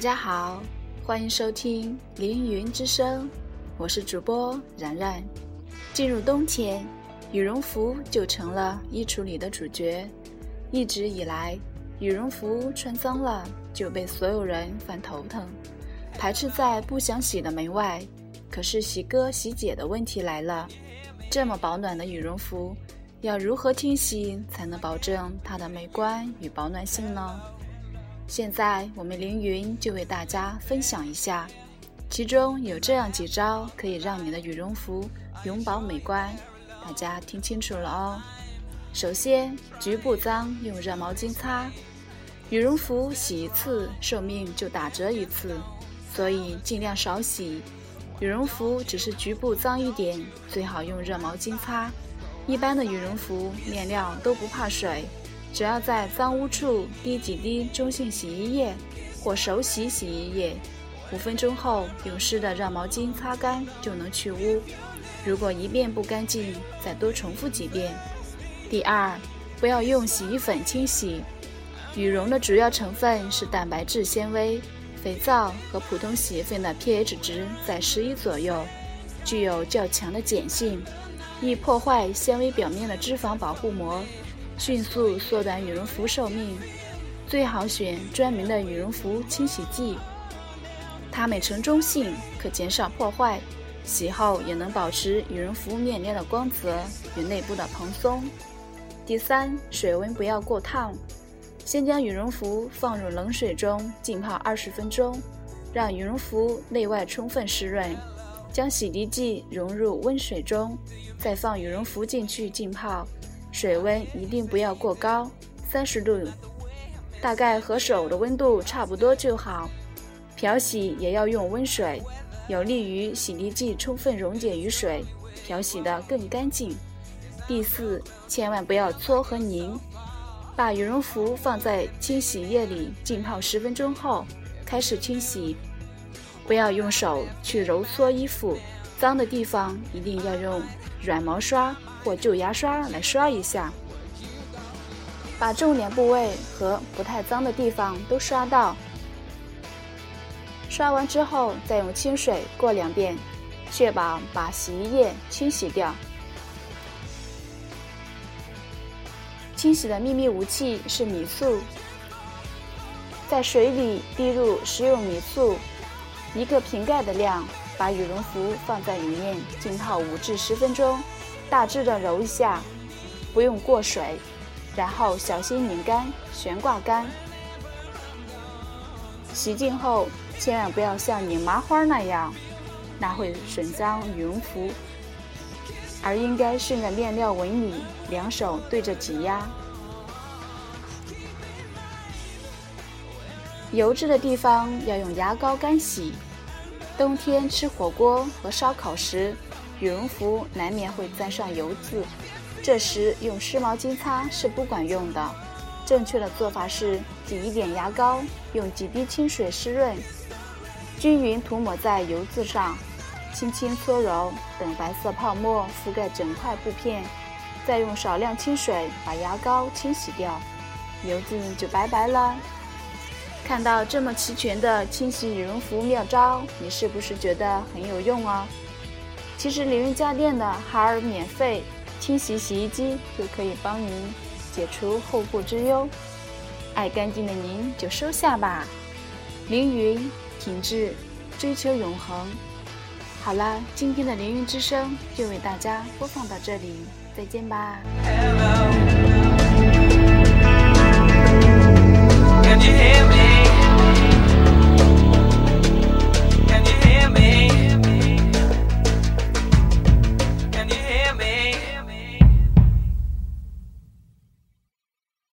大家好，欢迎收听《凌云之声》，我是主播然然。进入冬天，羽绒服就成了衣橱里的主角。一直以来，羽绒服穿脏了就被所有人犯头疼，排斥在不想洗的门外。可是洗哥洗姐的问题来了，这么保暖的羽绒服，要如何清洗才能保证它的美观与保暖性呢？现在我们凌云就为大家分享一下，其中有这样几招可以让你的羽绒服永保美观，大家听清楚了哦。首先，局部脏用热毛巾擦，羽绒服洗一次寿命就打折一次，所以尽量少洗。羽绒服只是局部脏一点，最好用热毛巾擦。一般的羽绒服面料都不怕水。只要在脏污处滴几滴中性洗衣液或手洗洗衣液，五分钟后用湿的热毛巾擦干就能去污。如果一遍不干净，再多重复几遍。第二，不要用洗衣粉清洗。羽绒的主要成分是蛋白质纤维，肥皂和普通洗衣粉的 pH 值在十一左右，具有较强的碱性，易破坏纤维表面的脂肪保护膜。迅速缩短羽绒服寿命，最好选专门的羽绒服清洗剂。它美呈中性，可减少破坏，洗后也能保持羽绒服面料的光泽与内部的蓬松。第三，水温不要过烫。先将羽绒服放入冷水中浸泡二十分钟，让羽绒服内外充分湿润。将洗涤剂融入温水中，再放羽绒服进去浸泡。水温一定不要过高，三十度，大概和手的温度差不多就好。漂洗也要用温水，有利于洗涤剂充分溶解于水，漂洗得更干净。第四，千万不要搓和拧。把羽绒服放在清洗液里浸泡十分钟后，开始清洗。不要用手去揉搓衣服，脏的地方一定要用软毛刷。或旧牙刷来刷一下，把重点部位和不太脏的地方都刷到。刷完之后，再用清水过两遍，确保把洗衣液清洗掉。清洗的秘密武器是米醋，在水里滴入食用米醋一个瓶盖的量，把羽绒服放在里面浸泡五至十分钟。大致的揉一下，不用过水，然后小心拧干，悬挂干。洗净后千万不要像拧麻花那样，那会损伤羽绒服，而应该顺着面料纹理，两手对着挤压。油脂的地方要用牙膏干洗。冬天吃火锅和烧烤时。羽绒服难免会沾上油渍，这时用湿毛巾擦是不管用的。正确的做法是挤一点牙膏，用几滴清水湿润，均匀涂抹在油渍上，轻轻搓揉，等白色泡沫覆盖整块布片，再用少量清水把牙膏清洗掉，油渍就拜拜了。看到这么齐全的清洗羽绒服妙招，你是不是觉得很有用啊？其实凌云家电的海尔免费清洗洗衣机就可以帮您解除后顾之忧，爱干净的您就收下吧。凌云品质，追求永恒。好了，今天的凌云之声就为大家播放到这里，再见吧。